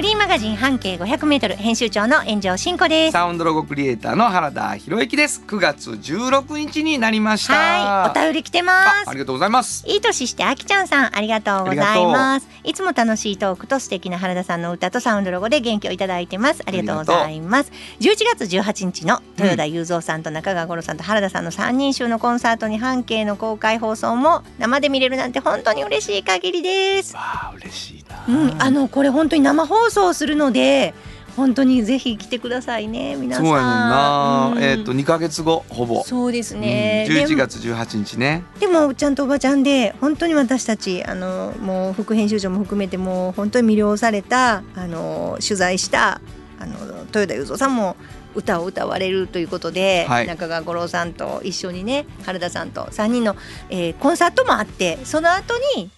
フリーマガジン半径500メートル編集長の炎上真子です。サウンドロゴクリエイターの原田博之です9月16日になりましたはい、お便り来てます。あありがとうございますいい年してあきちゃんさんありがとうございます。いつも楽しいトークと素敵な原田さんの歌とサウンドロゴで元気をいただいてます。ありがとうございます。11月18日の豊田雄三さんと中川五郎さんと原田さんの3人集のコンサートに半径の公開放送も生で見れるなんて本当に嬉しい限りです。わあ嬉しいな、うん、あのこれ本当に生放送するので本当にぜひ来てくださいね皆さん。そうやねんな、うん。えっ、と2ヶ月後ほぼ。そうですね。うん、11でも月18日ね。でもちゃんとおばちゃんで本当に私たちあのもう副編集長も含めてもう本当に魅了されたあの取材したあの豊田雄三さんも歌を歌われるということで、はい。中川五郎さんと一緒にね原田さんと3人の、えーコンサートもあってその後に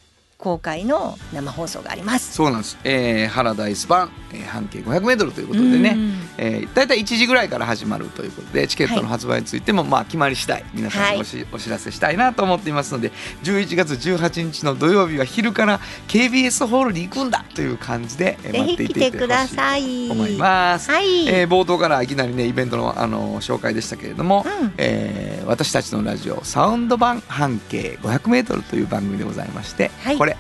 公開の生放送があります。そうなんです、えー、原田イス版、えー、半径 500m ということでね、うんえー、大体1時ぐらいから始まるということでチケットの発売についても、まあ決まり次第皆さんにおし、お知らせしたいなと思っていますので11月18日の土曜日は昼から KBS ホールに行くんだという感じで、待っていていてほしいさい。と思います。はい。えー冒頭からいきなりねイベントのあの紹介でしたけれども、うんえー私たちのラジオサウンド版半径 500m という番組でございまして、はいこれ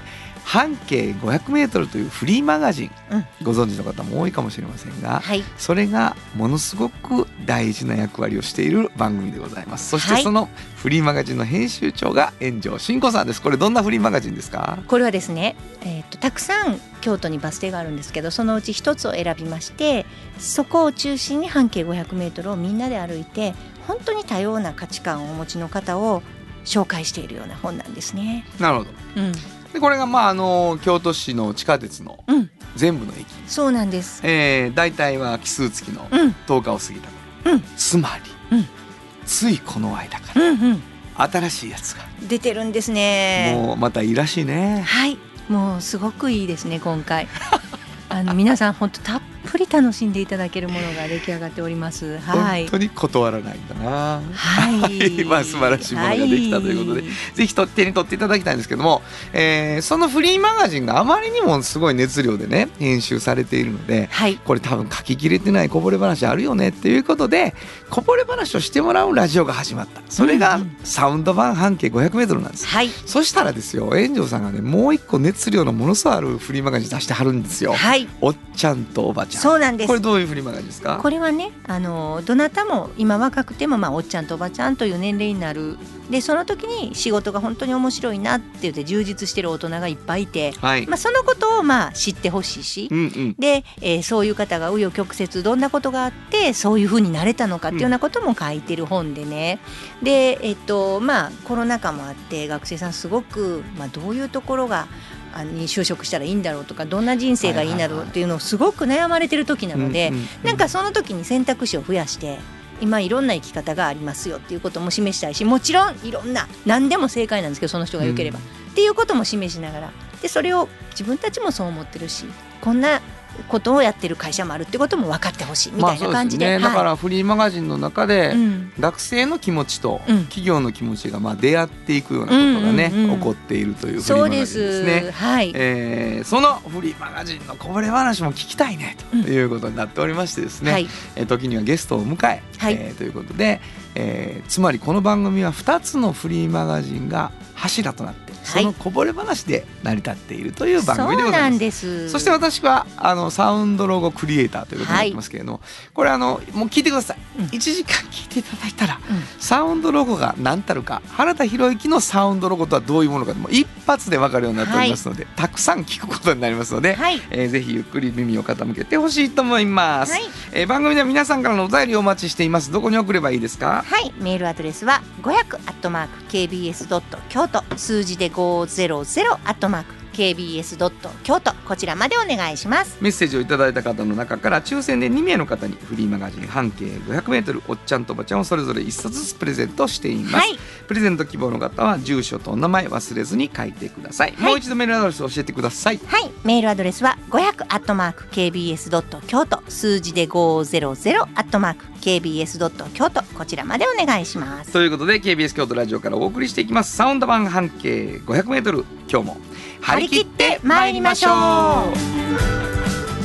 半径 500m というフリーマガジン、うん。ご存知の方も多いかもしれませんが、はい。それがものすごく大事な役割をしている番組でございます。そしはい。てそのフリーマガジンの編集長が炎上真子さんです。これどんなフリーマガジンですか？これはですね、えー、とたくさん京都にバス停があるんですけどそのうち一つを選びましてそこを中心に半径 500m をみんなで歩いて本当に多様な価値観をお持ちの方を紹介しているような本なんですね。なるほど。うん、でこれがまああの京都市の地下鉄のうん、全部の駅、そうなんです。えー、大体は奇数月のうん、10日を過ぎた頃、うん。つまり、うん。ついこの間からうん、うん、新しいやつが、出てるんですね。もうまたいいらしいね。はい、もうすごくいいですね今回。あの皆さん本当たっぷり楽しんでいただけるものが出来上がっております。はい。本。当に断らないんだな。はい、まあ素晴らしいものができたということではい。ぜひと手に取っていただきたいんですけども、えーそのフリーマガジンがあまりにもすごい熱量でね編集されているのではい、これ多分書ききれてないこぼれ話あるよねっていうことでこぼれ話をしてもらうラジオが始まった。それがサウンド版半径 500m なんです。はい、そしたらですよ炎上さんがねもう一個熱量のものすごいあるフリーマガジン出してはるんですよ。はい、おっちゃんとおばちゃんそうなんです。これどういうフリーマガジンですか？これはねあのどなたも今若くても、まあ、おっちゃんとおばちゃんという年齢になる。でその時に仕事が本当に面白いなって言って充実してる大人がいっぱいいて、はい、まあ、そのことをまあ知ってほしいし。うんうん。で、えーそういう方が紆余曲折どんなことがあってそういうふうになれたのかっていうようなことも書いてる本でね、でえっとまあコロナ禍もあって学生さんすごく、まあ、どういうところがあに就職したらいいんだろうとかどんな人生がいいんだろうっていうのをすごく悩まれてる時なので、なんかその時に選択肢を増やして今いろんな生き方がありますよっていうことも示したいしもちろんいろんな何でも正解なんですけどその人が良ければ、っていうことも示しながら。でそれを自分たちもそう思ってるしこんなことをやってる会社もあるってことも分かってほしいみたいな感じで,、まあそうすね、だかはらフリーマガジンの中で、学生の気持ちとうん。企業の気持ちがまあ出会っていくようなことがね、うんうんうん。起こっているというフリーそうでマガジンです。すね。はい、えーそのフリーマガジンのこぼれ話も聞きたいねということになっておりましてですね、はい。えー時にはゲストを迎えはい。えーということで、えーつまりこの番組は2つのフリーマガジンが柱となってそのこぼれ話で成り立っているという番組でござます。です。そして私はあのサウンドロゴクリエイターということになってますけれども、これあのもう聞いてください、うん。1時間聞いていただいたら、うん。サウンドロゴが何たるか原田博之のサウンドロゴとはどういうものかもう一発で分かるようになっておりますので、たくさん聞くことになりますので、はい。えーぜひゆっくり耳を傾けてほしいと思います、はい。えー番組では皆さんからのお便りをお待ちしています。どこに送ればいいですか？はい、メールアドレスは500アットマーク kbs ドット京都。数字で500アットマーク KBS ドット京都。こちらまでお願いします。メッセージをいただいた方の中から抽選で2名の方にフリーマガジン半径 500m おっちゃんとおばちゃんをそれぞれ1冊ずつプレゼントしています、はい。プレゼント希望の方は住所とお名前忘れずに書いてください、はい。もう一度メールアドレス教えてください。はい。メールアドレスは500アットマーク KBS ドット京都。数字で500アットマーク KBS ドット京都こちらまでお願いします。ということで KBS 京都ラジオからお送りしていきます。サウンド版半径 500m 今日も張り切って参りましょう。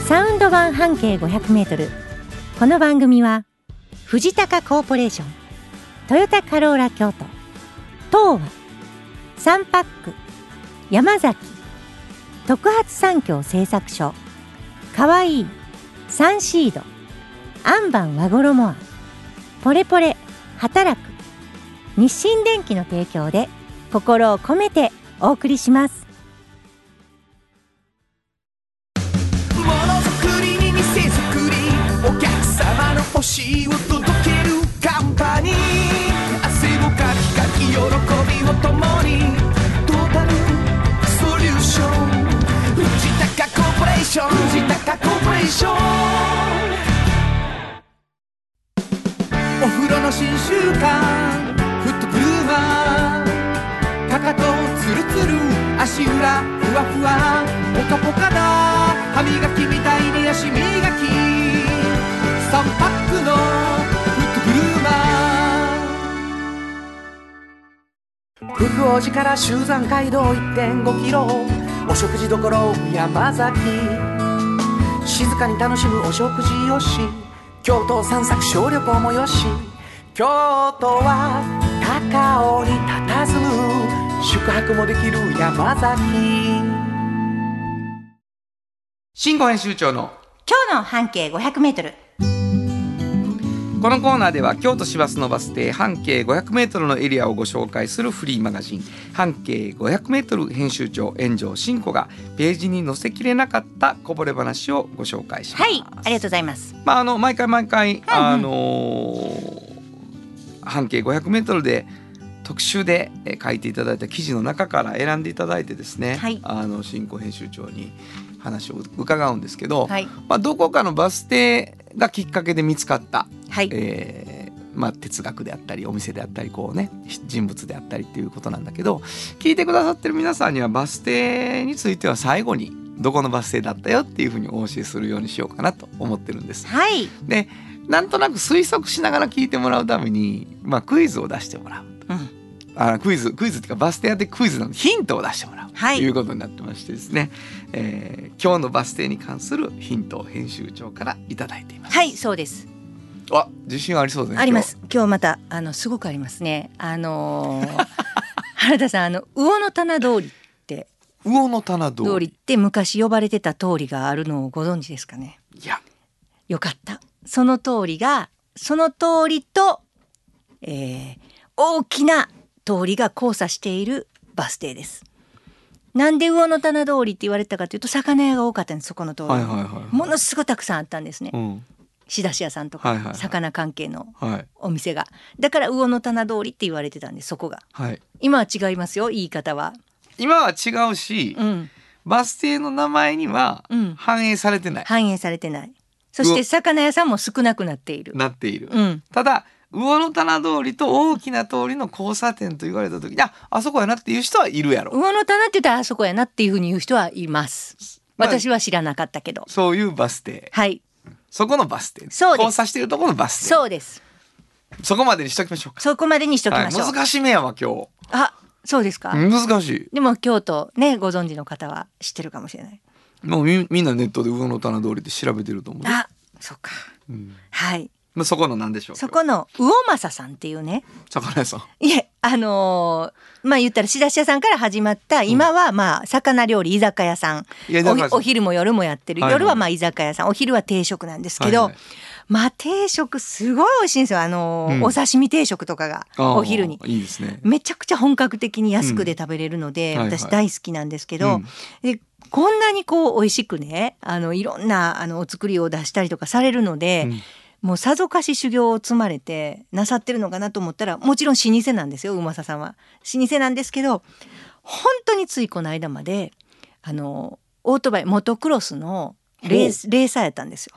サウンド版半径500メートル。この番組は、藤高コーポレーション、トヨタカローラ京都、東和、サンパック、山崎、特発産業製作所、かわいい、サンシード、アンバン和衣アポレポレ、働く、日清電機の提供で、心を込めてお送りします。ものづくりに店づくりお客様の欲しいを届けるカンパニー。汗をかきかき喜びを共にトータルソリューション。藤高コーポレーション藤高コーポレーション。の新習慣フットグルーマーかかとツルツル足裏ふわふわポカポカだ歯磨きみたいに足磨き3パックのフットグルーマー福王寺から集山街道1.5キロお食事処山崎静かに楽しむお食事よし京都散策小旅行もよし京都は高尾に佇む宿泊もできる山崎新語編集長の今日の半径500メートル。このコーナーでは京都市バスのバス停半径 500m のエリアをご紹介するフリーマガジン半径 500m 編集長炎上真子がページに載せきれなかったこぼれ話をご紹介します。はい、ありがとうございます。まああの毎回毎回、あのー半径 500m で特集でえー書いていただいた記事の中から選んでいただいてですね、はい。あの新子編集長に話を伺うんですけど、はい、まあ、どこかのバス停がきっかけで見つかったはい、えーまあ、哲学であったりお店であったりこうね人物であったりっていうことなんだけど聞いてくださってる皆さんにはバス停については最後にどこのバス停だったよっていうふうにお教えするようにしようかなと思ってるんです。はい、でなんとなく推測しながら聞いてもらうために、まあ、クイズを出してもらう。うん、あクイズクイズっていうかバス停当てクイズなのでヒントを出してもらう、はいということになってましてですね、えー今日のバス停に関するヒントを編集長からいただいています。はい、そうです。あ自信ありそうですね。あります。今日またあのすごくありますね。あのー 原田さんあの魚の棚通りって。魚の棚通り。通りって昔呼ばれてた通りがあるのをご存知ですかね？いやよかった。その通りがその通りと、えー大きな通りが交差しているバス停です。なんで魚の棚通りって言われたかというと魚屋が多かったんですそこの通り、はいはいはい。ものすごくたくさんあったんですね。うん。仕出し屋さんとか、はいはいはい。魚関係のはい。お店が。だから魚の棚通りって言われてたんですそこが。はい。今は違いますよ言い方は。今は違うし、うん。バス停の名前にはうん。反映されてない、反映されてないそして魚屋さんも少なくなっているなっている。うんただ魚の棚通りと大きな通りの交差点と言われた時にああそこやなっていう人はいるやろ。魚の棚って言ったらあそこやなっていうふうに言う人はいますまあ私は知らなかったけどそういうバス停。はいそこのバス停。そうです交差しているところのバス停。そうですそこまでにしときましょうか。そこまでにしときましょう、はい、難しい目やわ今あそうですか、日。難しい。でも京都ねご存知の方は知ってるかもしれないもうみみんなネットで魚の棚通りって調べてると思う。あそっか。うん。はい。まあ、そこの何でしょう。そこの魚政さんっていうね。魚屋さん。いえあのーまあ言ったら仕出し屋さんから始まった今はまあ魚料理居酒屋さん、いや居酒屋さん。おお昼も夜もやってる、はいはい。夜はまあ居酒屋さん。お昼は定食なんですけど、はいはいまあ定食すごい美味しいんですよ。あのーうん。お刺身定食とかがお昼に。いいですね。めちゃくちゃ本格的に安くで食べれるので、うん。はいはい。私大好きなんですけど、うん。でこんなにこう美味しくねあのいろんなあのお作りを出したりとかされるので、うん。もうさぞかし修行を積まれてなさってるのかなと思ったらもちろん老舗なんですようまささんは。老舗なんですけど本当についこの間まであのオートバイモトクロスのレースレーサーやったんですよ。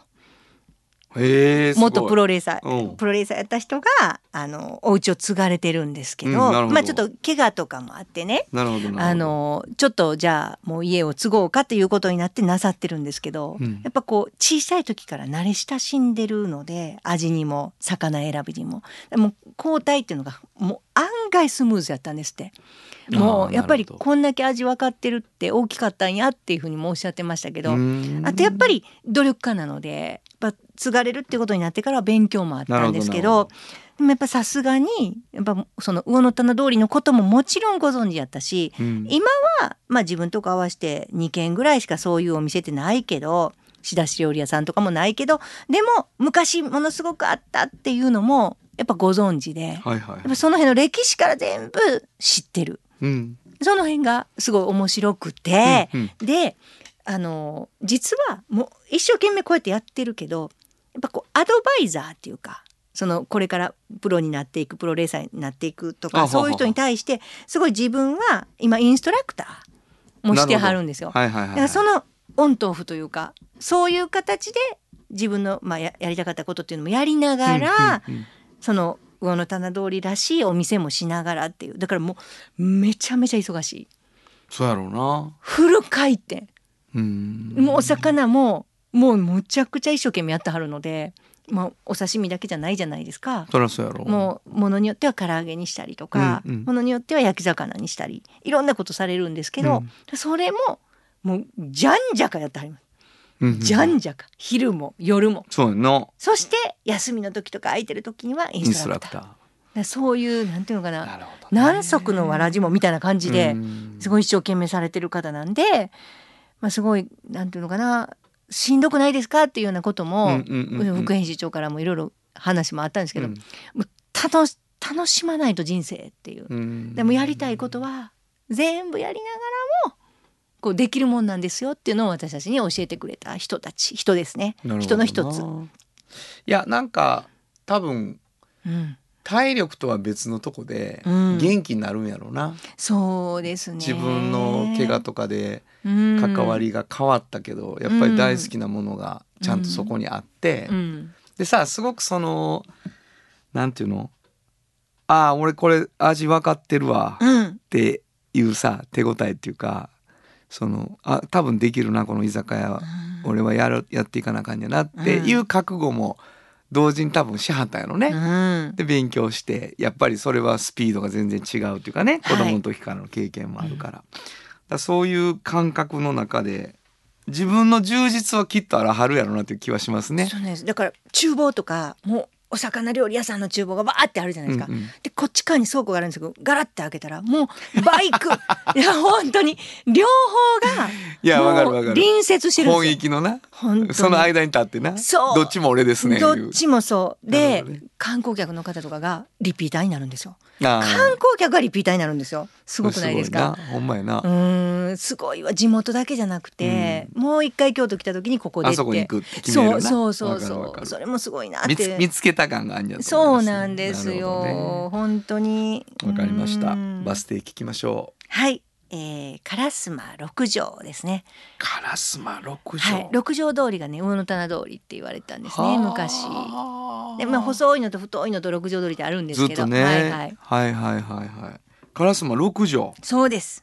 へえ元プロレーサー、うん。プロレーサーやった人があのお家を継がれてるんですけど,、うんど。まあちょっと怪我とかもあってね。あのちょっとじゃあもう家を継ごうかっていうことになってなさってるんですけど、うん。やっぱこう小さい時から慣れ親しんでるので味にも魚選びにも。でも交代っていうのがもう案外スムーズやったんですって。もうやっぱりこんだけ味分かってるって大きかったんやっていうふうにもおっしゃってましたけど、うん。あとやっぱり努力家なのでぱ継がれるっていうことになってからは勉強もあったんですけどどでもやっぱさすがにやっぱその魚の棚通りのことももちろんご存知やったしうん。今はまあ自分とこ合わせて2軒ぐらいしかそういうお店ってないけど仕出し料理屋さんとかもないけどでも昔ものすごくあったっていうのもやっぱご存知でやはいはい。っぱその辺の歴史から全部知ってる。うん。その辺がすごい面白くて。うん。であの実はもう一生懸命こうやってやってるけどやっぱこうアドバイザーっていうかそのこれからプロになっていくプロレーサーになっていくとかそういう人に対してすごい自分は今インストラクターもしてはるんですよ。だからそのオンとオフというかそういう形で自分の、まあ、ややりたかったことっていうのもやりながら、その魚の棚通りらしいお店もしながらっていう。だからもうめちゃめちゃ忙しい。そうやろうな。フル回転。うんもうお魚ももうむちゃくちゃ一生懸命やってはるので、まあ、お刺身だけじゃないじゃないですか。もうものによっては唐揚げにしたりとか、うんうん。ものによっては焼き魚にしたりいろんなことされるんですけど、それももうじゃんじゃかやってはります。うんうんじゃんじゃか。昼も夜も。そうやな。そして休みの時とか空いてる時にはインストラクター。タだからそういうなんていうのかな。何足のわらじもみたいな感じで、うん。すごい一生懸命されてる方なんで、まあ、すごいなんていうのかなしんどくないですかっていうようなことも、うんうんうんうん。副編集長からもいろいろ話もあったんですけど、うん。もう楽し楽しまないと人生っていう、うん。でもやりたいことは全部やりながらもこうできるもんなんですよっていうのを私たちに教えてくれた人たち人ですね。人の一つ。いやなんか多分うん、体力とは別のとこでうん。元気になるんやろうな、そうですね。自分の怪我とかで関関わりが変わったけど、やっぱり大好きなものがちゃんとそこにあって、うん。でさすごくそのなんていうの？ああ俺これ味分かってるわっうんていうさ手応えっていうかそのあ多分できるなこの居酒屋。は俺はやるやっていかなあかんやなっていう覚悟も同時に多分しはったんやろね。うん。で勉強してやっぱりそれはスピードが全然違うっていうかね子供の時からの経験もあるから,、だからそういう感覚の中で自分の充実はきっとあらはるやろなっていう気はしますね。そうなんです。だから厨房とかもうお魚料理屋さんの厨房がバーってあるじゃないですか、うんうん。でこっち側に倉庫があるんですけどガラッて開けたらもうバイク。いや本当に。両方がいやわかるわかる。隣接してるん本ですよ。域のな。その間に立ってな。そう。どっちも俺ですねどっちもそう。で、ね。観光客の方とかがリピーターになるんですよ観光客がリピーターになるんですよ。すごくないですか？ほんまやな、うーんすごいわ。地元だけじゃなくて、もう一回京都来た時にここでって。あそうそうそうそうそれもすごいなって。見つけた感があるんやとそう思いますなんですよ、なるほ本当に。わかりました。うん。バス停聞きましょう。はい、えー、烏丸六条ですね。烏丸六条、はい、六条通りがね魚の棚通りって言われたんですね昔。でまあ細いのと太いのと六条通りってあるんですけど、ね、はいはい、はいはいはいはい烏丸六条そうです。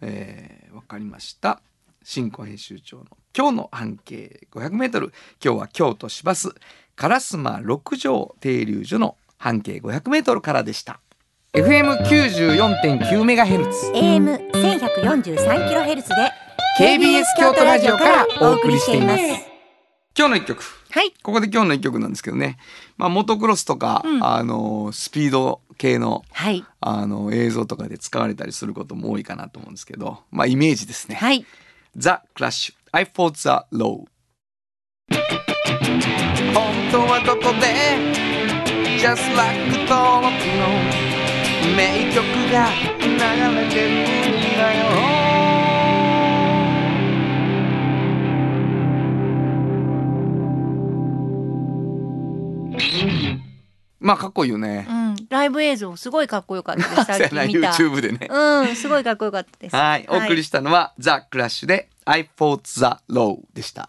えー、わかりました。新婚編集長の今日の半径五百メートル。今日は京都市バス烏丸六条停留所の半径五百メートルからでした。FM94.9MHz AM1143kHz で KBS 京都ラジオからお送りしています。今日の一曲。はい。ここで今日の一曲なんですけどね。まあモトクロスとか、うん、あのスピード系の,、はい、あの映像とかで使われたりすることも多いかなと思うんですけど。まあイメージですね。はい。ザ・クラッシュ I fought the low 本当はどこで？Just like 登録の名曲が流れてるんだよまあかっこいいよねう。んライブ映像すごいかっこよかったです。さっき見た。YouTube でね。うん、すごいかっこよかったです。はい、お送りしたのは、ザ・クラッシュで I fought the law でした。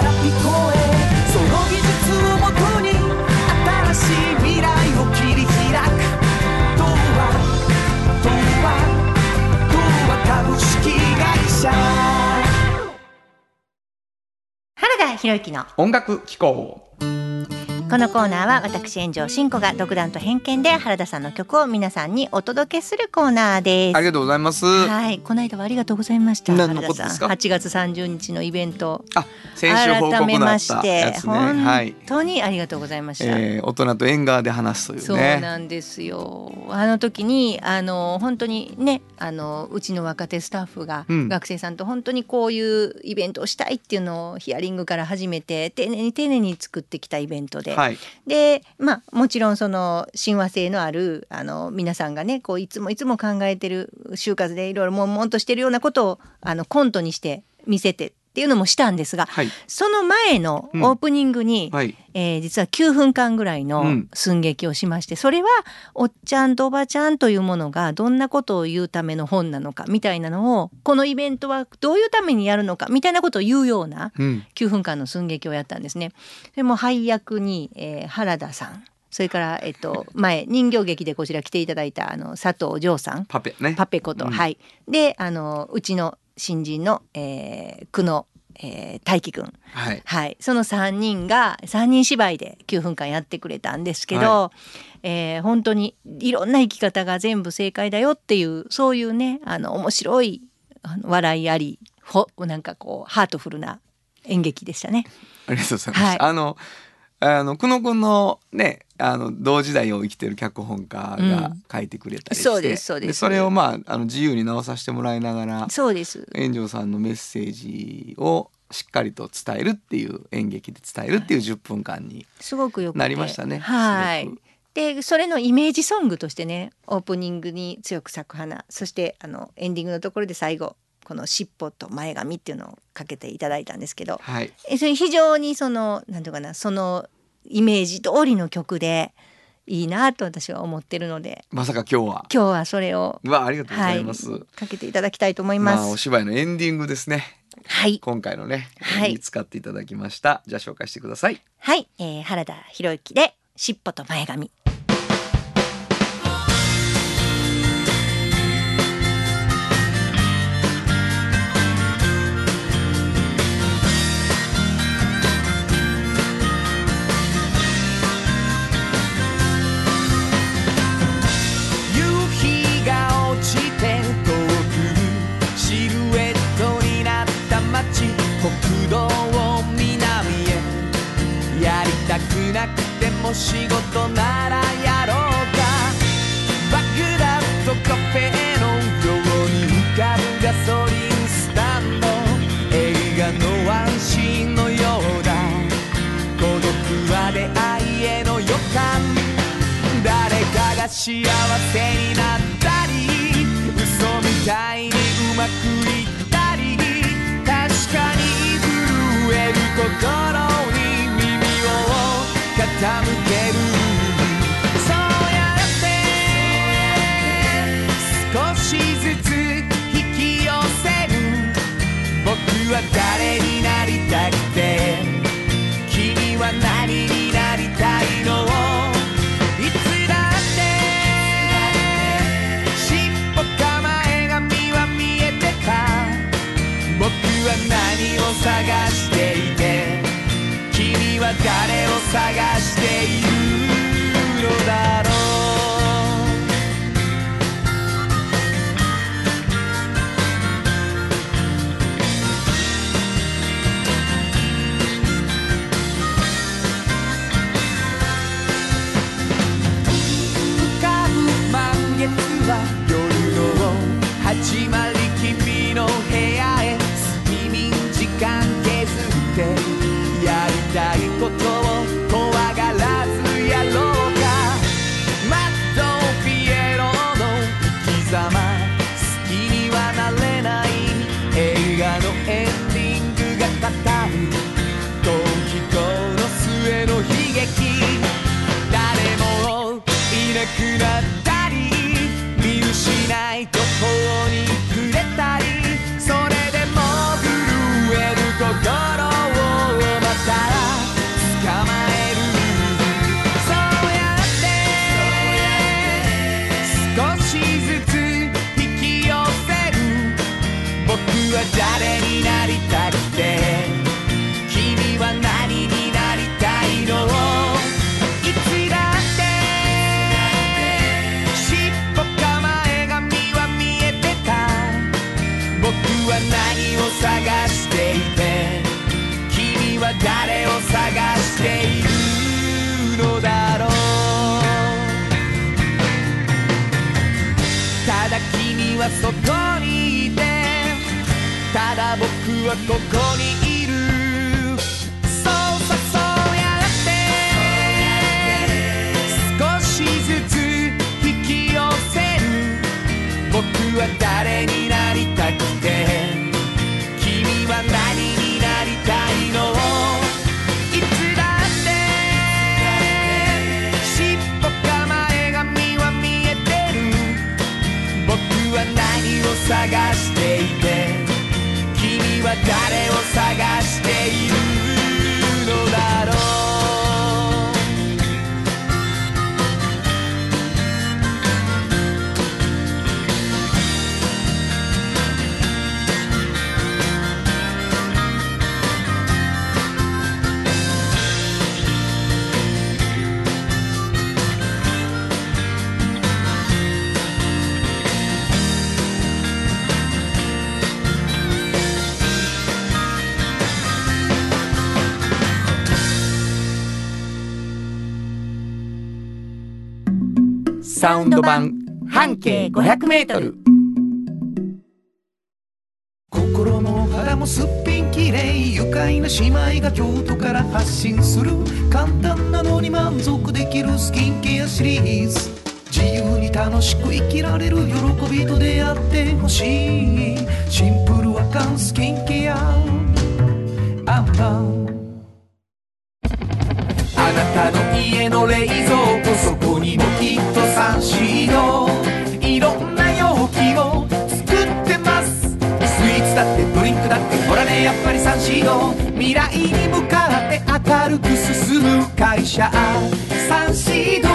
原田博之の音楽機構。このコーナーは私炎上真子が独断と偏見で原田さんの曲を皆さんにお届けするコーナーですありがとうございます。はい、この間はありがとうございました。何のことですか？8月30日のイベント、あ、先週報告のあったまして、やつね。はい本。当にありがとうございました。えー、大人と縁側で話すというね。そうなんですよ。あの時にあの本当にねあのうちの若手スタッフが、うん学生さんと本当にこういうイベントをしたいっていうのをヒアリングから始めて丁寧に丁寧に作ってきたイベントで、はい。はい。でまあもちろんその親和性のあるあの皆さんがねこういつもいつも考えてる就活でいろいろ悶々としてるようなことをあのコントにして見せてっていうのもしたんですが、はい。その前のオープニングに、はい。えー実は9分間ぐらいうのん寸劇をしまして、それはおっちゃんとおばちゃんというものがどんなことを言うための本なのかみたいなのをこのイベントはどういうためにやるのかみたいなことを言うようなうん。9分間の寸劇をやったんですね。でも配役に、えー原田さんそれから、えっと、前人形劇でこちら来ていただいたあの佐藤城さんパペね。パペこと、うんはいであのうちの新人の、えー、久野、えー、大輝くんはい。はい、その3人が3人芝居で9分間やってくれたんですけど、はえー本当にいろんな生き方が全部正解だよっていうそういうねあの面白い笑いありほなんかこうハートフルな演劇でしたね。ありがとうございます。はいあの。あの久野君のねあの同時代を生きてる脚本家が書いてくれたりして、そうですそうです。それをまああの自由に直させてもらいながらそうです。炎上さんのメッセージをしっかりと伝えるっていう演劇で伝えるっていう10分間にすごくよくて。なりましたね。はい。でそれのイメージソングとしてねオープニングに強く咲く花そしてあのエンディングのところで最後この尻尾と前髪っていうのをかけていただいたんですけどはい。えそれ非常にそのなんていうかなそのイメージ通りの曲でいいなと私は思ってるのでまさか今日は。今日はそれをうわありがとうござはいいます。かけていただきたいと思いまあおます。芝居のエンディングですね。はい今回のね、はいに使っていただきました。じゃあ紹介してください。はい、えー、原田博之で尻尾と前髪。くても仕事ならやろうか。バグダッドカフェのように浮かぶガソリンスタンド。映画のワンシーンのようだ。孤独は出会いへの予感。誰かが幸せになったり嘘みたいにうまくいったり確かに震える心に耳を傾け sagaz サウンド版半径500メートル。心も肌もすっぴんきれい愉快な姉妹が京都から発信する。簡単なのに満足できるスキンケアシリーズ。自由に楽しく生きられる喜びと出会ってほしい。シンプルアカンスキンケア。アンパンあなたの家の冷蔵庫いろんな容器を作ってます。スイーツだってドリンクだってほらねやっぱりサンシード未来に向かって明るく進む会社。サンシード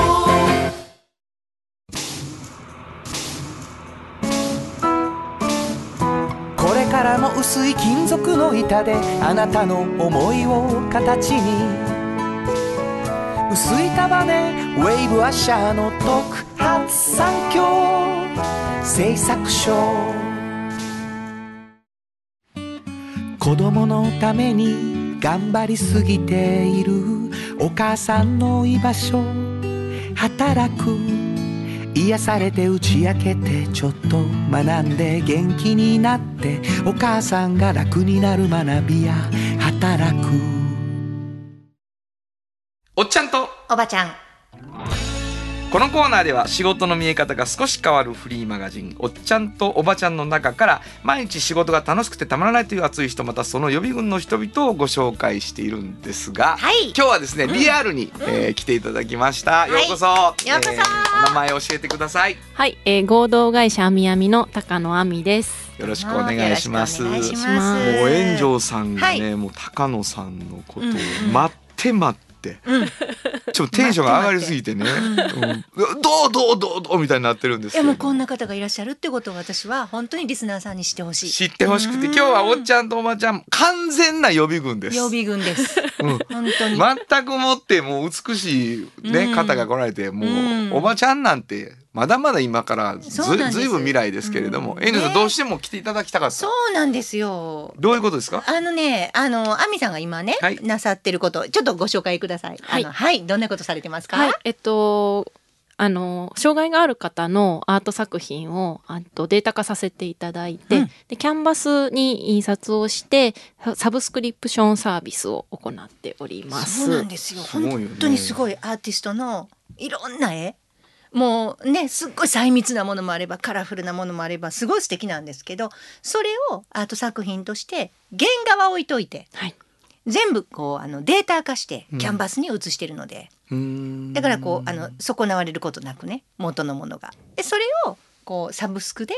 これからも薄い金属の板であなたの思いを形に。薄い束ねウェイブアッシャーの特発産業製作所子供のために頑張りすぎている。お母さんの居場所。働く。癒されて打ち明けてちょっと学んで元気になって。お母さんが楽になる学びや。働く。おっちゃんと。おばちゃん。このコーナーでは仕事の見え方が少し変わるフリーマガジン「おっちゃんとおばちゃん」の中から毎日仕事が楽しくてたまらないという熱い人またその予備軍の人々をご紹介しているんですが、はい。今日はですねリアルに、えー来ていただきました、ようこそ、ようこそ。えーお名前教えてください。はい、えー合同会社あみあみの高野あみです。よろしくお願いします。もう炎上さんがね、はい。もう高野さんのことを待って待って、ちょっとテンションが上がりすぎてね、うん。どうどうどうどうみたいになってるんですけどいやもうこんな方がいらっしゃるってことを私は本当にリスナーさんにしてほしい。知ってほしくて今日はおっちゃんとおばちゃん完全な予備軍です。予備軍です。うん。本当に。全くもってもう美しい、ねうん。方が来られてもう、うん。おばちゃんなんてまだまだ今からずずいぶん未来ですけれども、うん。エンジェルさんね。どうしても来ていただきたかった、そうなんですよ。どういうことですか？あのね、あの、アミさんが今ね、はい。なさってること、ちょっとご紹介ください。はい。はい、どんなことされてますか？はい、えっと、あの、障害がある方のアート作品を、あとデータ化させていただいて、うん。で、キャンバスに印刷をして、サブスクリプションサービスを行っております。そうなんですよ。本当にすごい。アーティストのいろんな絵。もうねすっごい細密なものもあればカラフルなものもあればすごい素敵なんですけどそれをアート作品として原画は置いといてはい。全部こうあのデータ化してキャンバスに写してるので、うーんだからこうあの損なわれることなくね元のものが。でそれをこうサブスクで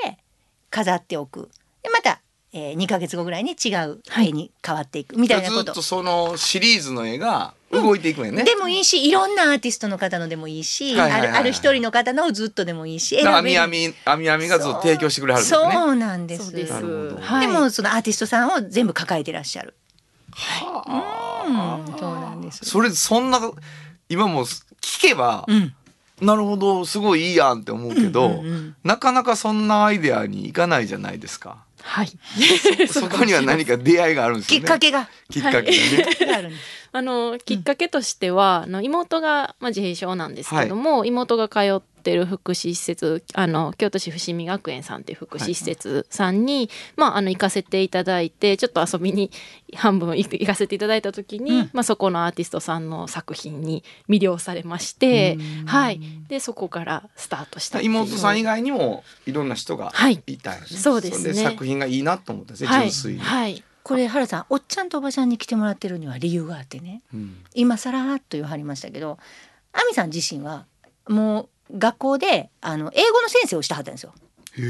飾っておく。でまた、えー、2ヶ月後ぐらいに違う絵に変わっていくみたいなこと。ずっとそのシリーズの絵が動いていくんやね、でもいいしいろんなアーティストの方のでもいいし、はいはいはいはいあるある一人の方のをずっとでもいいしあみあみあみあみがずっと提供してくれはるんですねそうなんですです。なるほどはい。でもそのアーティストさんを全部抱えてらっしゃる。うん、そうなんです。それそんな今も聞けば、うん、なるほどすごいいいやんって思うけど、うんうんうんなかなかそんなアイデアにいかないじゃないですか。はい。そ こには何か出会いがあるんですね。っかけがきっかけがね。があのきっかけとしては、あの妹が、まあ、自閉症なんですけども、妹が通ってる福祉施設あの京都市伏見学園さんっていう福祉施設さんに、まあ、あの行かせていただいてちょっと遊びに半分行かせていただいた時に、うん。まあ、そこのアーティストさんの作品に魅了されまして、はい、でそこからスタートした妹さん以外にもいろんな人がはい。いたんですね。そうですね。れ作品がいいなと思ったんですね、はい。純粋に。はいこれ原さんおっちゃんとおばちゃんに来てもらってるには理由があってね。うん。今さらっと言わはりましたけど亜美さん自身はもう学校であの英語の先生をしたはったんですよ。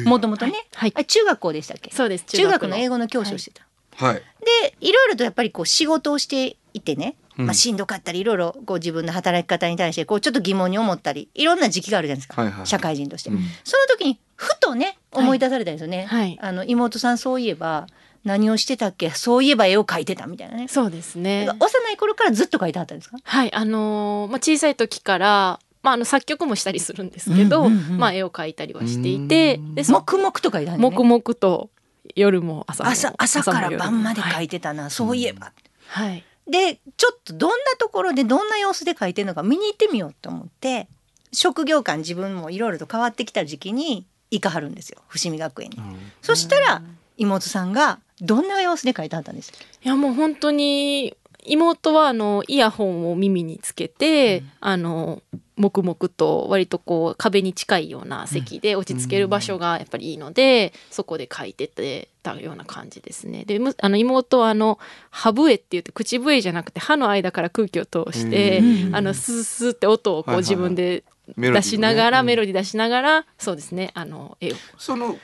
もともとね、はい。あ中学校でしたっけ？そうです。中学の英語の教師をしてた、はい。でいろいろとやっぱりこう仕事をしていてね、うん。まあ、しんどかったりいろいろこう自分の働き方に対してこうちょっと疑問に思ったりいろんな時期があるじゃないですか、はいはい。社会人として、うん。その時にふとね思い出されたんですよね、はい。あの妹さんそういえば何をしてたっけ？そういえば絵を描いてたみたいなね。そうですね。幼い頃からずっと描いてはったんですか？はいあのーまあ、小さい時から、まあ、あの作曲もしたりするんですけど、うんうんうん。まあ、絵を描いたりはしていてうん。でそ黙々と描いてはんね。黙々と夜も朝も朝朝から晩まで描はい。いてたな、そういえば、はい。でちょっとどんなところでどんな様子で描いてるのか見に行ってみようと思って職業観自分もいろいろと変わってきた時期に行かはるんですよ。伏見学園に。そしたら妹さんがどんな様子で描いてはったんです？かいやもう本当に妹はあのイヤホンを耳につけて、あの黙々と割とこう壁に近いような席で落ち着ける場所がやっぱりいいので、そこで書いててたような感じですね。でむあの妹はあの歯笛って言って口笛じゃなくて歯の間から空気を通して、うん。あのスースーって音をこう自分で出しながら、うんメロディー出しながらそうですねあの絵を。その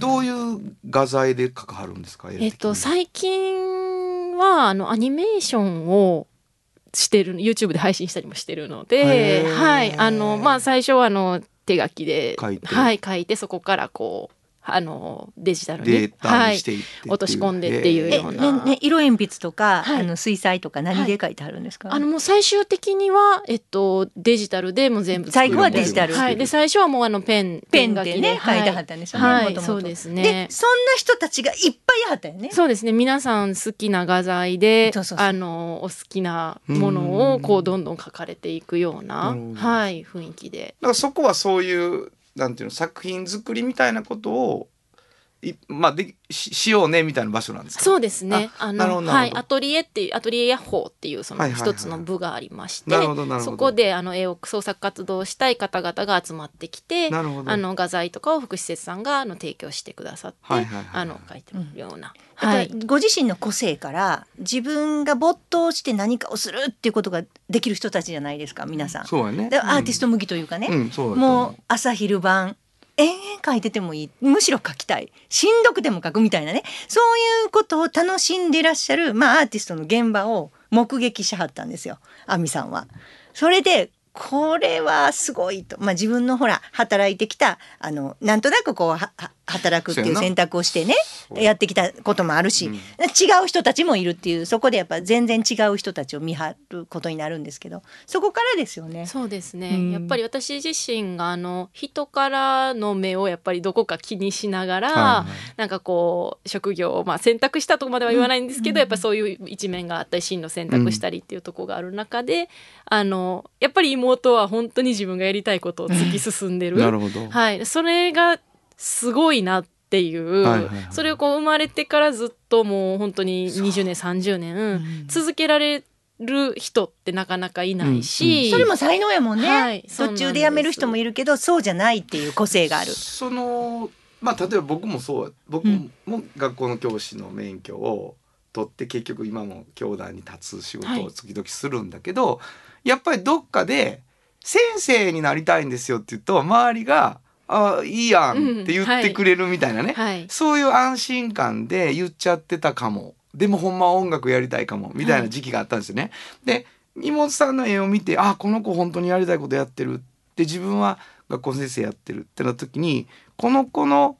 どういう画材で描かはるんですか？えっと、最近はあのアニメーションをしてる YouTube で配信したりもしてるのへで、ー。はい、あのまあ最初はあの手書きで書いて。はい、書いてそこからこうあのデジタルに。データにしてい落とし込んでっていうえような。ねね色鉛筆とか、はい。あの水彩とか何で描いてはるんですか、あのもう最終的には、えっと、デジタルでもう全部最後はデジタルはい、で最初はもうあのペンペンでねはい描いてはったんですよね、はい。そうですね。でそんな人たちがいっぱいいはったよね。そうですね。皆さん好きな画材でそうそうそう。あのお好きなものをこうどんどん描かれていくようなはい。雰囲気で。だからそこはそういうなんていうの作品作りみたいなことをいまあでししようねみたいな場所なんですか？そうですね。あなるほどなるほど。のはいアトリエっていうアトリエヤッホーっていうその一つの部がありましてなるほどなるほど。そこであの絵を創作活動をしたい方々が集まってきてなるほど。あの画材とかを福祉施設さんがあの提供してくださって、はいはいはいはい。あの描いてるような、は、はい。いご自身の個性から自分が没頭して何かをするっていうことができる人たちじゃないですか皆さん。そうやね。でアーティスト向きというかね、うん、そうだと思もう朝昼晩延々書いててもいい。むしろ書きたい。しんどくても書くみたいなね。そういうことを楽しんでいらっしゃる、まあ、アーティストの現場を目撃しはったんですよ。亜美さんは。それでこれはすごいと、まあ、自分のほら働いてきたあのなんとなくこうはは働くっていう選択をしてねや。ってきたこともあるし、うん。違う人たちもいるっていうそこでやっぱ全然違う人たちを見張ることになるんですけどそこからですよね。そうですね、うん。やっぱり私自身があの人からの目をやっぱりどこか気にしながら、はいはい。なんかこう職業をまあ選択したとこまでは言わないんですけど、やっぱそういう一面があったり進路選択したりっていうところがある中で、あのやっぱり妹は本当に自分がやりたいことを突き進んでる。なるほど。はい、それがすごいなっていう、はいはいはい。それをこう生まれてからずっともう本当に20年30年続けられる人ってなかなかいないし、それも才能やもんね、はい。途中で辞める人もいるけどそうじゃないっていう個性がある。そのまあ例えば僕もそう僕も学校の教師の免許を取って結局今も教団に立つ仕事を時々するんだけど、やっぱりどっかで先生になりたいんですよって言うと周りが「あいいやん」って言ってくれるみたいなね、はい。そういう安心感で言っちゃってたかも。でもほんまは音楽やりたいかもみたいな時期があったんですよね。で妹さんの絵を見てあこの子本当にやりたいことやってるって自分は学校の先生やってるってなった時にこの子の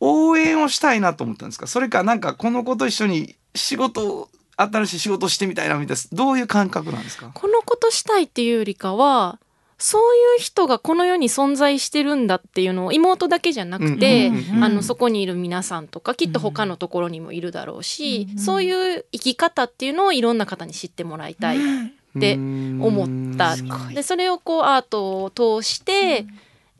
応援をしたいなと思ったんですか？それかなんかこの子と一緒に仕事を新しい仕事をしてみたいなみたいなどういう感覚なんですか？このことしたいっていうよりかはそういう人がこの世に存在してるんだっていうのを妹だけじゃなくて、うんうんうんあのそこにいる皆さんとかきっと他のところにもいるだろうし、そういう生き方っていうのをいろんな方に知ってもらいたいって思った。うーんでそれをこうアートを通して、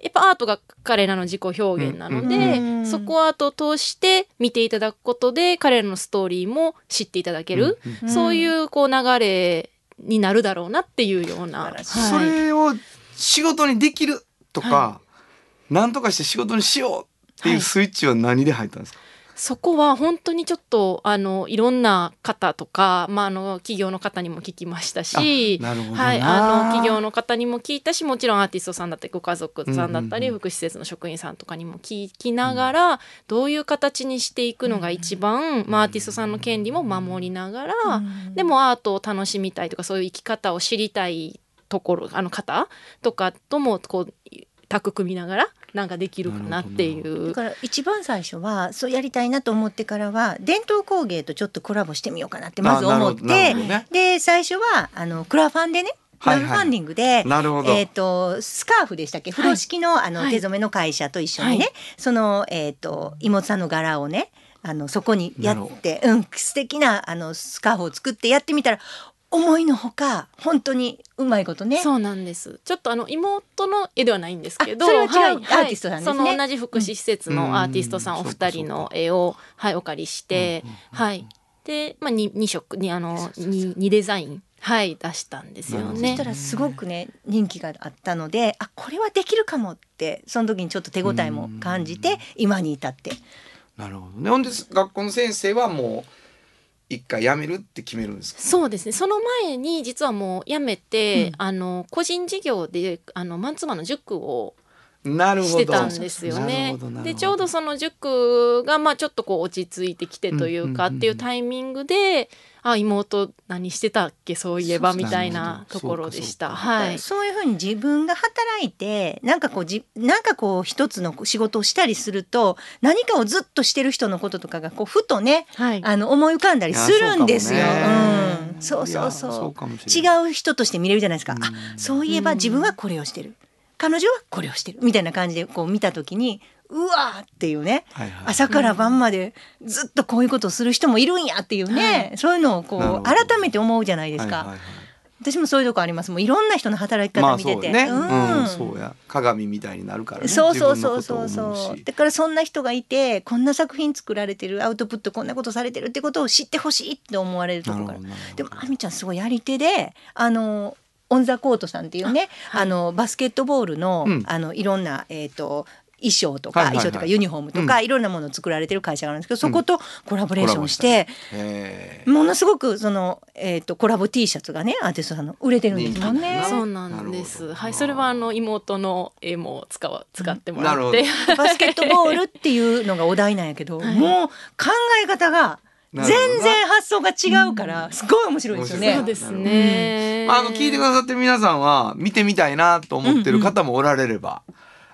やっぱアートが彼らの自己表現なので、うんそこをアートを通して見ていただくことで彼らのストーリーも知っていただける、うんそういうこう流れになるだろうなっていうような。素晴らしい。そはいれを仕事にできるとか、なんとかして仕事にしようっていうスイッチは何で入ったんですか、そこは本当にちょっとあのいろんな方とか、まあ、あの企業の方にも聞きましたしはい、あの企業の方にも聞いたしもちろんアーティストさんだったりご家族さんだったり、うんうん。うん福祉施設の職員さんとかにも聞きながら、どういう形にしていくのが一番、まあ、アーティストさんの権利も守りながら、うん。でもアートを楽しみたいとかそういう生き方を知りたいところあの方とかともこうタッグ組みながらなんかできるかなっていう。だ。から一番最初はそうやりたいなと思ってからは伝統工芸とちょっとコラボしてみようかなってまず思ってね。で最初はあのクラファンでねクラファンディングで、なるほど。えっ、とスカーフでしたっけ？風呂敷の,、あのはい。手染めの会社と一緒にね、はい。そのえっ、と妹さんの柄をねあのそこにやってうん素敵なあのスカーフを作ってやってみたら思いのほか本当にうまいことね。そうなんです。ちょっとあの妹の絵ではないんですけど、あそれは違うはいアーティストさんですね。その同じ福祉施設のアーティストさんうんお二人の絵をはいお借りして、はい。でまあ二二色にあの二二デザインはい出したんですよそねした。らすごくね人気があったのであこれはできるかもってその時にちょっと手応えも感じて今に至って。なるほどね。ほんで学校の先生はもう一回辞めるって決めるんですか？そうですね。その前に実はもう辞めて、うん。あの個人事業であのマンツーマンの塾をしてたんですよなねでちょうどその塾がまあちょっとこう落ち着いてきてというかっていうタイミングで、あ妹何してたっけ？そういえばみたいなところでした。そうかはい。そういうふうに自分が働いてなんかこうじなんかこう一つの仕事をしたりすると何かをずっとしてる人のこととかがこうふとねはい。あの思い浮かんだりするんですよ。うん、そうそうそそう違う人として見れるじゃないですか。あそういえば自分はこれをしてる彼女はこれをしてるみたいな感じでこう見た時にうわーっていうね、はいはい。朝から晩までずっとこういうことをする人もいるんやっていうね、そういうのをこう改めて思うじゃないですか。はいはいはい。私もそういうとこあります。もういろんな人の働きまあ方見てて、そうね、うん。うん、そうや。鏡みたいになるからね。そうそうそうそうそう。だからそんな人がいてこんな作品作られてるアウトプットこんなことされてるってことを知ってほしいって思われるところから。でもあみちゃんすごいやり手であのオン・ザ・コートさんっていうねあ、のバスケットボールの,、うん。あのいろんな、えー、と衣装とか、はいはいはい。衣装とかユニフォームとか、いろんなものを作られてる会社があるんですけどそことコラボレーションして、ものすごくその、えー、とコラボ T シャツがねアーティストさんの売れてるんですもんね。そうなんです。はい。それはあの妹の絵も使わ使ってもらって。バスケットボールっていうのがお題なんやけど、はい。もう考え方が全然発想が違うからすごい面白いですよね。そうですね。まあ、あの聞いてくださってる皆さんは見てみたいなと思ってる方もおられれば、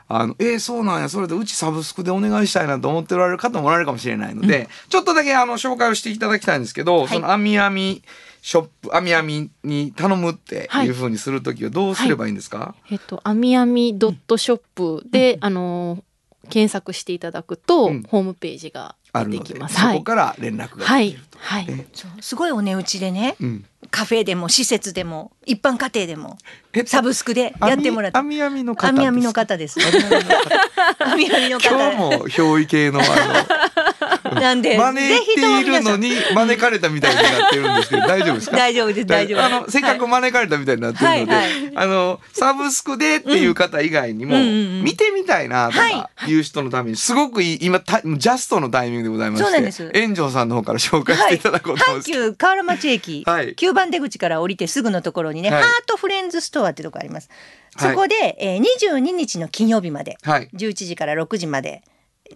あのえー、そうなんやそれでうちサブスクでお願いしたいなと思っておられる方もおられるかもしれないので、ちょっとだけあの紹介をしていただきたいんですけど、そのあみあみショップあみあみに頼むっていうふうにするときはどうすればいいんですか、えっと、あみあみドットショップで、あの、検索していただくと、うんホームページがあるので出てきます。はい。そこから連絡がはいできると。。はい。ねそうすごいお値打ちでね、うんカフェでも施設でも一般家庭でもえサブスクでやってもらって。あみあみの方あみあみの方です。あみあみの方。今日も憑依系のあのな。んで招いているのに招かれたみたいになってるんですけど 大丈夫ですか？大丈夫です大丈夫あのせっかく招かれたみたいになってるので、はいはい。あのサブスクでっていう方以外にも、見てみたいなとはかいう人のためにすごくいい今たジャストのタイミングでございまして炎上さんの方から紹介していただこうと思うん阪ですけど、急河原町駅、はい。9番出口から降りてすぐのところにね、はい。ハートフレンズストアってとこあります。はい。そこで、えー、22日の金曜日まではい。11時から6時まで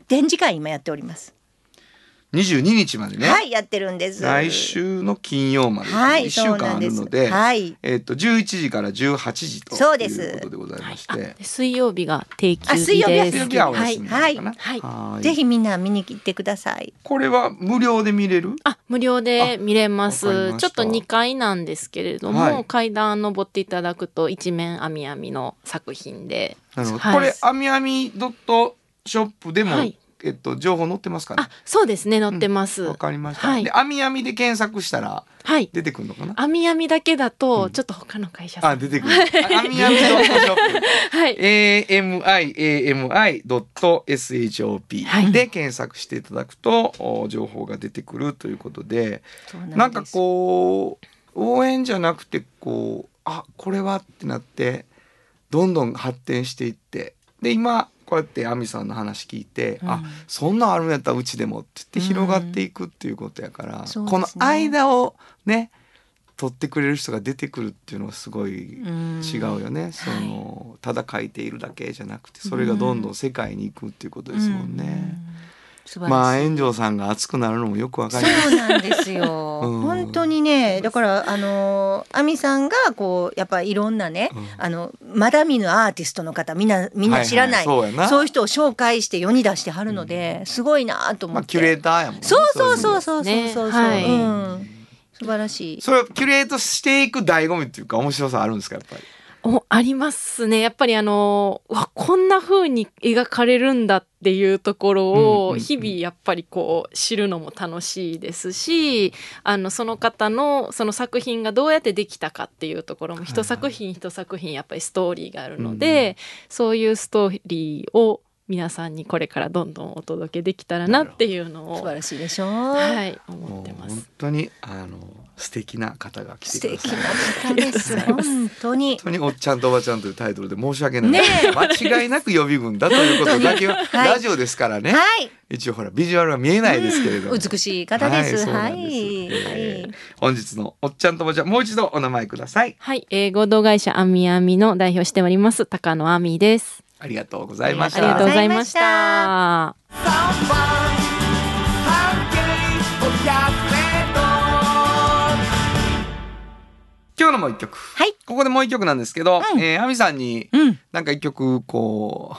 展示会今やっております。22日までね、はいやってるんです。来週の金曜まで、はい1週間あるので、はい。えっと11時から18時とそうですいうことでございまして、で水曜日が定休あ日水曜日はです。水曜日はお休みかな、はいはいぜひみんな見に来てください。これは無料で見れる？あ、無料で見れます。ちょっと2階なんですけれども、はい。階段登っていただくと一面あみあみの作品で。なるほど、はい。これあみあみドットショップでもはいえっと情報載ってますかね？あ、そうですね、載ってます。わかりました、はい。で網網で検索したらはい。出てくるのかな？網網だけだうと、ん。ちょっと他の会社。あ出てくる。あ網網ドットショップ。はい。AMIAMI.shop はい。で検索していただくと、お情報が出てくるということでそうです。なんかこう応援じゃなくてこうあこれはってなってどんどん発展していってで今こうやって亜美さんの話聞いて、うん。あそんなんあるんやったらうちでもって言って広がっていくっていうことやから、そうですね。この間をね取ってくれる人が出てくるっていうのはすごいうん違うよね、そのただ書いているだけじゃなくてそれがどんどん世界に行くっていうことですもんね。素晴らしいまあ炎上さんが熱くなるのもよくわかります。そうなんですよ。うん本当にね、だからあの亜美さんがこうやっぱいろんなね、うんあのまだ見ぬアーティストの方みんなみんな知らない、はいはいそうやなそういう人を紹介して世に出してはるので、すごいなと思って。まあキュレーターやもんね。そうそうそううそうそうねそうそう、はいうん、素晴らしい。それをキュレートしていく醍醐味っていうか面白さあるんですかやっぱり？おありますね。やっぱりあの、わ、こんな風に描かれるんだっていうところを、日々やっぱりこう、知るのも楽しいですし、あの、その方の、その作品がどうやってできたかっていうところも、一作品一作品やっぱりストーリーがあるので、そういうストーリーを皆さんにこれからどんどんお届けできたらなっていうのを、素晴らしいでしょう。はい、思ってます本。当にあの素敵な方が来素てくだ敵さい。な方です。本当に本。当におっちゃんとおばちゃんというタイトルで申し訳ない。ねえ間違いなく予備軍だということだけは、はいラジオですからね。はい。一応ほらビジュアルは見えないですけれども。美しい方です。はい。本日のおっちゃんとおばちゃんもう一度お名前ください。はい、えー合同会社アミアミの代表しております高野亜美です。ありがとうございましありがとうた。ございました。今日のもう一曲。はい。ここでもう一曲なんですけど、うん。えー、アミさんにうん。なんか一曲こ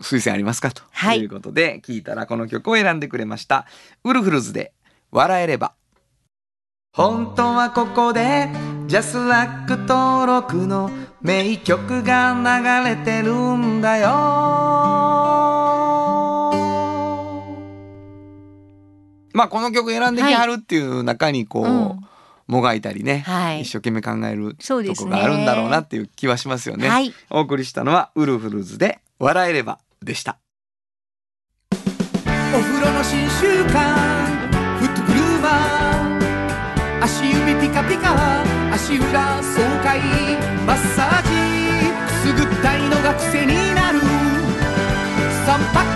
う推薦ありますかと。はい。いうことで聞いたらこの曲を選んでくれました。ウルフルズで笑えれば。本当はここでジャスラック登録の名曲が流れてるんだよ。まあこの曲選んできはるっていう中にこう、うんもがいたりね、はい一生懸命考えるとこがあるんだろうなっていう気はしますよね。はい。お送りしたのはウルフルズで笑えればでした。お風呂の新習慣フットグルーマー足指ピカピカ足裏爽快マッサージくすぐったいのが癖になる3パック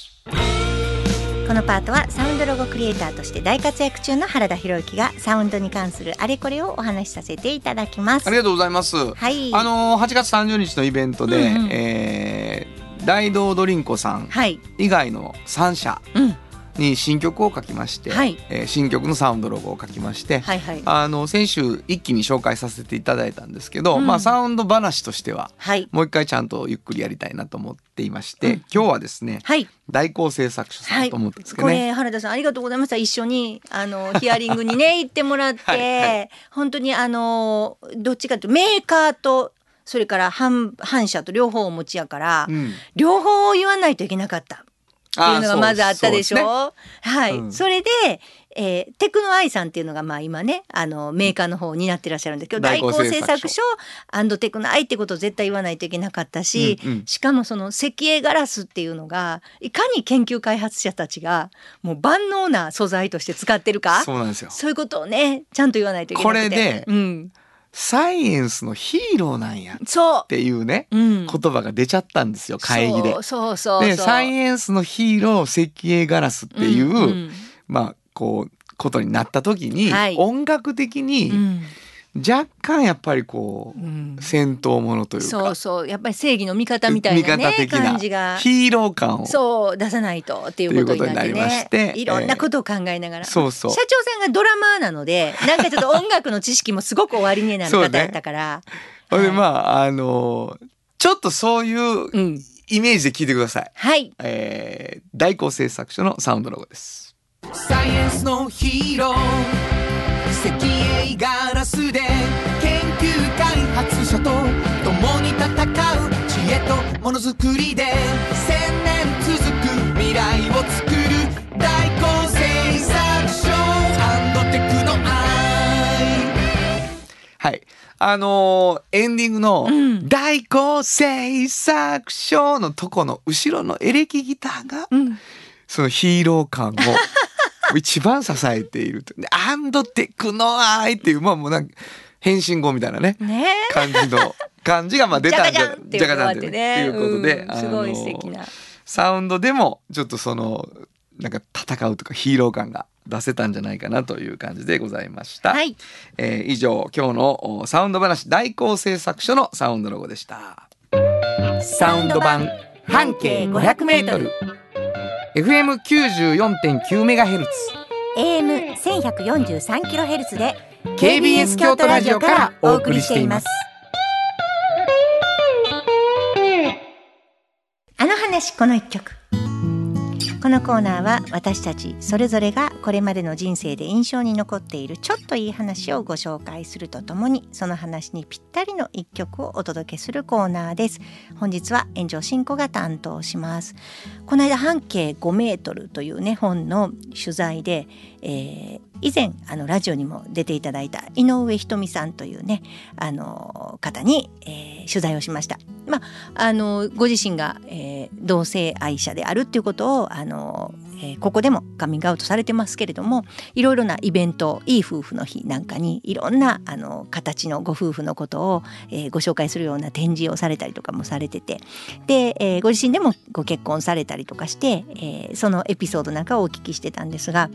このパートはサウンドロゴクリエイターとして大活躍中の原田博之がサウンドに関するあれこれをお話しさせていただきます。ありがとうございます。はい。あのー8月30日のイベントで、うんうんえー大道ドリンコさんはい。以外の3社うんに新曲を書きまして、はい。えー新曲のサウンドロゴを書きまして、はいはい。あの先週一気に紹介させていただいたんですけど、うん。まあサウンド話としてははい。もう一回ちゃんとゆっくりやりたいなと思っていまして、うん。今日はですねはい。大光製作所さはいんと思ったんですけこどね、れ原田さんありがとうございました一緒にあのヒアリングにね行ってもらって はいは本当にあのどっちかというとメーカーとそれから反反社と両方お持ちやから、うん。両方を言わないといけなかったっていうのがまずあったでしょ？あはい、うん。それで、えーテクノアイさんっていうのがまあ今ねあのメーカーの方になってらっしゃるんですけど大大光光製製作作所テクノアイってことを絶対言わないといけなかったし、うんうん。しかもその石英ガラスっていうのがいかに研究開発者たちがもう万能な素材として使ってるかそうなんですよ。そういうことをねちゃんと言わないといけなくて。これでうん、サイエンスのヒーローなんや。っそていうね、う、うん、言葉が出ちゃったんですよ会議で。そうそうでサイエンスのヒーロー石英ガラスっていう、うんうん。まあこうことになった時に、はい。音楽的に、うん若干やっぱりこう、うん。戦闘ものというか。そうそう。やっぱり正義の味方みたいなね味方的な感じが。ヒーロー感を。そう出さないとっていうことになってということになりまねして。いろんなことを考えながら、そうそう。社長さんがドラマーなので なんかちょっと音楽の知識もすごくおありになるそうね方やったから、ほんではい。まああのちょっとそういううん。イメージで聞いてください、はい。えー、大光製作所のサウンドロゴです。サイエンスのヒーロー。赤鋭ガラスで発者と共に戦う知恵とものづくりで千年続く未来を作る大構成作所テクノアイはい。あのーエンディングのうん「大光製作所」のとこの後ろのエレキギターがうん。そのヒーロー感を 一番支えていると。でアンドテクノアイっていうまあもうなんか変身後みたいなね。ね。感じの感じがまあ出たんじゃジャカジャンっていうのがあってねっていうことで、うんすごい素敵な。サウンドでもちょっとそのなんか戦うとかヒーロー感が出せたんじゃないかなという感じでございました。はい。えー以上今日のおサウンド話大光製作所のサウンドロゴでした。サウンド版半径500メートル。FM 94.9メガヘルツ。AM 千百四十三キロヘルツで KBS 京都ラジオからお送りしています。あの話この一曲。このコーナーは私たちそれぞれがこれまでの人生で印象に残っているちょっといい話をご紹介するとともにその話にぴったりの一曲をお届けするコーナーです。本日は炎上進行が担当します。この間半径5メートルというね本の取材で、えー以前あのラジオにも出ていただいた井上ひとみさんというねあの方に、えー取材をしました。まああのご自身が、えー同性愛者であるっていうことをあの、えーここでもカミングアウトされてますけれどもいろいろなイベントいい夫婦の日なんかにいろんなあの形のご夫婦のことを、えーご紹介するような展示をされたりとかもされててで、えーご自身でもご結婚されたりとかして、えそのエピソードなんかをお聞きしてたんですが、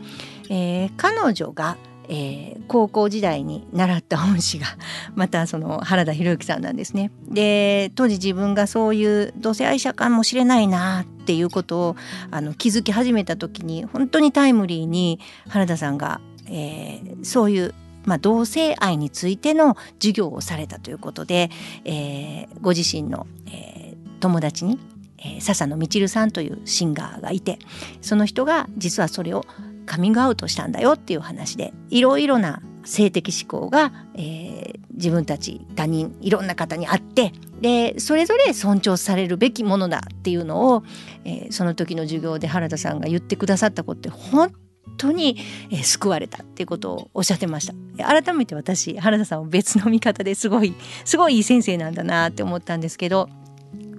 えー彼女がえー高校時代に習った恩師が またその原田博之さんなんですね。で当時自分がそういう同性愛者かもしれないなっていうことをあの気づき始めた時に本当にタイムリーに原田さんが、えーそういう、まあ、同性愛についての授業をされたということで、えーご自身の、えー友達に、えー笹野みちるさんというシンガーがいてその人が実はそれをカミングアウトしたんだよっていう話でいろいろな性的指向が、えー自分たち他人いろんな方にあってでそれぞれ尊重されるべきものだっていうのを、えーその時の授業で原田さんが言ってくださったことって本当に、えー救われたっていうことをおっしゃってました。改めて私原田さんを別の見方ですごいすごいいい先生なんだなって思ったんですけど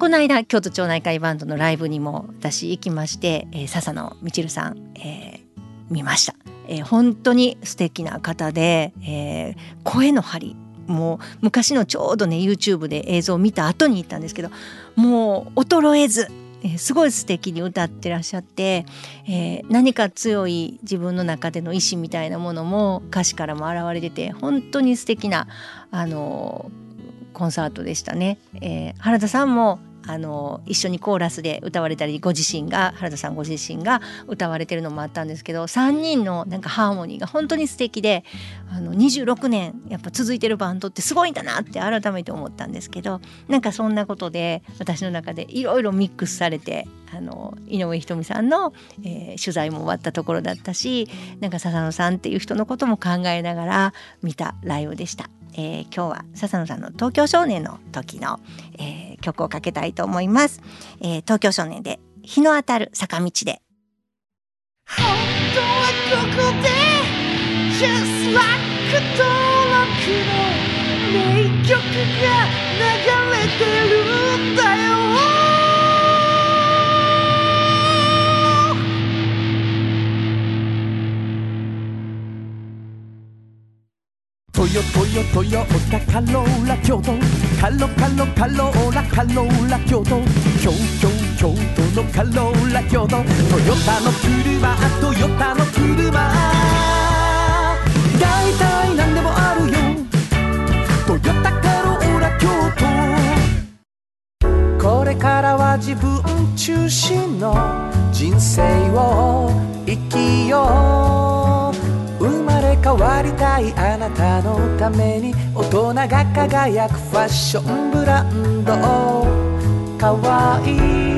この間京都町内会バンドのライブにも私行きまして、えー笹野みちるさん、えー見ました、えー本当に素敵な方で、えー声の張りもう昔のちょうどね YouTube で映像を見た後に行ったんですけどもう衰えず、えーすごい素敵に歌ってらっしゃって、えー何か強い自分の中での意志みたいなものも歌詞からも現れてて本当に素敵なあのコンサートでしたね。えー原田さんもあの一緒にコーラスで歌われたりご自身が原田さんご自身が歌われてるのもあったんですけど3人のなんかハーモニーが本当に素敵であの26年やっぱ続いてるバンドってすごいんだなって改めて思ったんですけどなんかそんなことで私の中でいろいろミックスされてあの井上ひとみさんの、えー取材も終わったところだったしなんか笹野さんっていう人のことも考えながら見たライブでした。えー今日は笹野さんの東京少年の時の、えー曲をかけたいと思います、えー東京少年で日の当たる坂道で。本当はここで Just like 登録の名曲が流れてるんだよ。トヨトヨトヨタカローラ京都。カロカロカローラカローラ京都。京京京都のカローラ京都。トヨタの車トヨタの車。大体何でもあるよ。トヨタカローラ京都。これからは自分中心の人生を生きよう。変わりたいあなたのために大人が輝くファッションブランド。かわいい。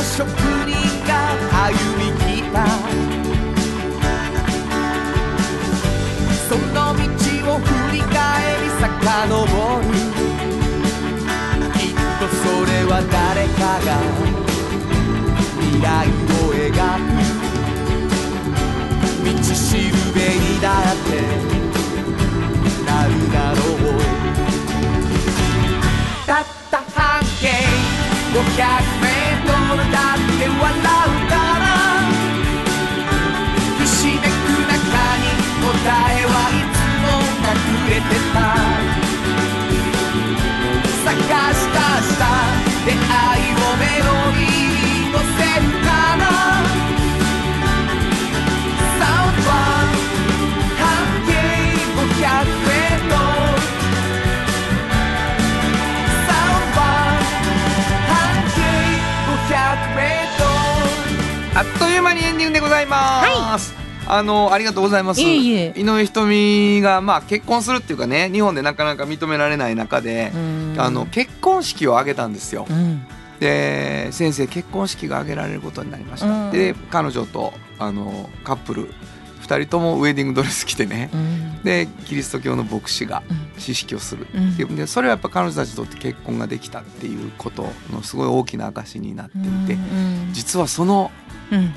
の職人が歩み来たその道を振り返り遡るきっとそれは誰かが未来を描く。道しるべにだってなるだろうたった半径500隠れてあのありがとうございます。いえいえ。井上ひとみがまあ結婚するっていうかね、日本でなかなか認められない中で、あの結婚式を挙げたんですよ。うん。で先生結婚式が挙げられることになりました。うん。で彼女とあのカップル二人ともウェディングドレス着てね。うん。でキリスト教の牧師がうん。知識をする、う。ん。ででそれはやっぱ彼女たちにとって結婚ができたっていうことのすごい大きな証になっていて、うん。実はそのうん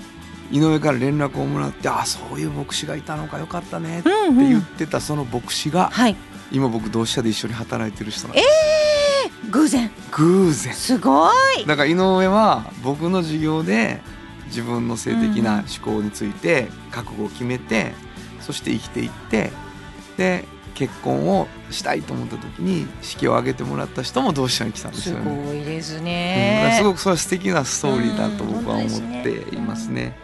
井上から連絡をもらって「ああそういう牧師がいたのかよかったね」ってうん。うん言ってたその牧師がはい。今僕同志社で一緒に働いてる人なんでえす偶然。偶然。すごい。だから井上は僕の授業で自分の性的な思考について覚悟を決めてそして生きていってで結婚をしたいと思った時に式を挙げてもらった人も同志社に来たんですすよね。ごいですうん。ねすごくそれは素敵なストーリーだと僕は思っていますね。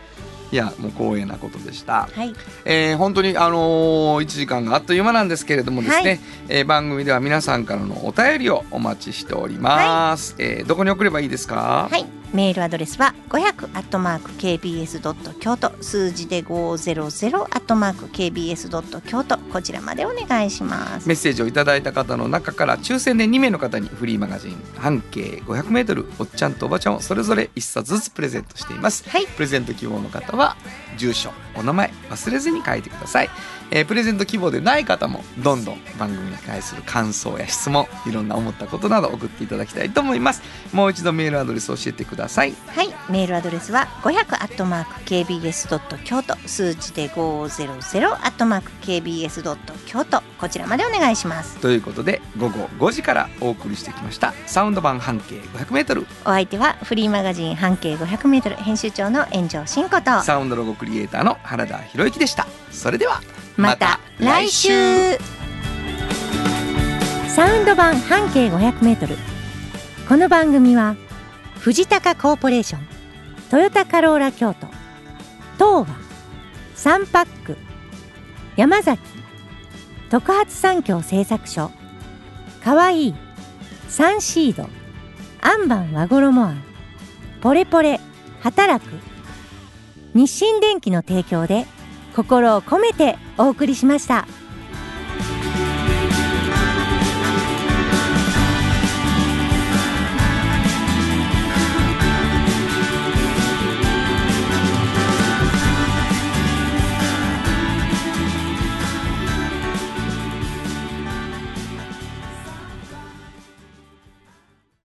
いやもう光栄なことでした。はい。えー本当にあのー、1時間があっという間なんですけれどもですね、はい。えー番組では皆さんからのお便りをお待ちしております、えーどこに送ればいいですか？はい、メールアドレスは500アットマーク kbs ドット京都数字で500アットマーク kbs ドット京都こちらまでお願いします。メッセージをいただいた方の中から抽選で2名の方にフリーマガジン半径 500m おっちゃんとおばちゃんをそれぞれ1冊ずつプレゼントしています。はい、プレゼント希望の方は住所お名前忘れずに書いてください、えープレゼント希望でない方もどんどん番組に対する感想や質問いろんな思ったことなど送っていただきたいと思います。もう一度メールアドレスを教えてください。はい、メールアドレスは500アットマーク kbs ドット京都数字で500アットマーク kbs ドット京都。こちらまでお願いします。ということで午後5時からお送りしてきました。サウンド版半径 500m お相手はフリーマガジン半径500メートル編集長の炎上真子と。サウンドロゴクリエイターの原田博之でした。それではまた来週。サウンド版半径500メートル。この番組は藤高コーポレーショントヨタカローラ京都東和サンパック山崎特発産業製作所かわいいサンシードアンバン和衣あんポレポレ働く日清電機の提供で心を込めてお送りしました。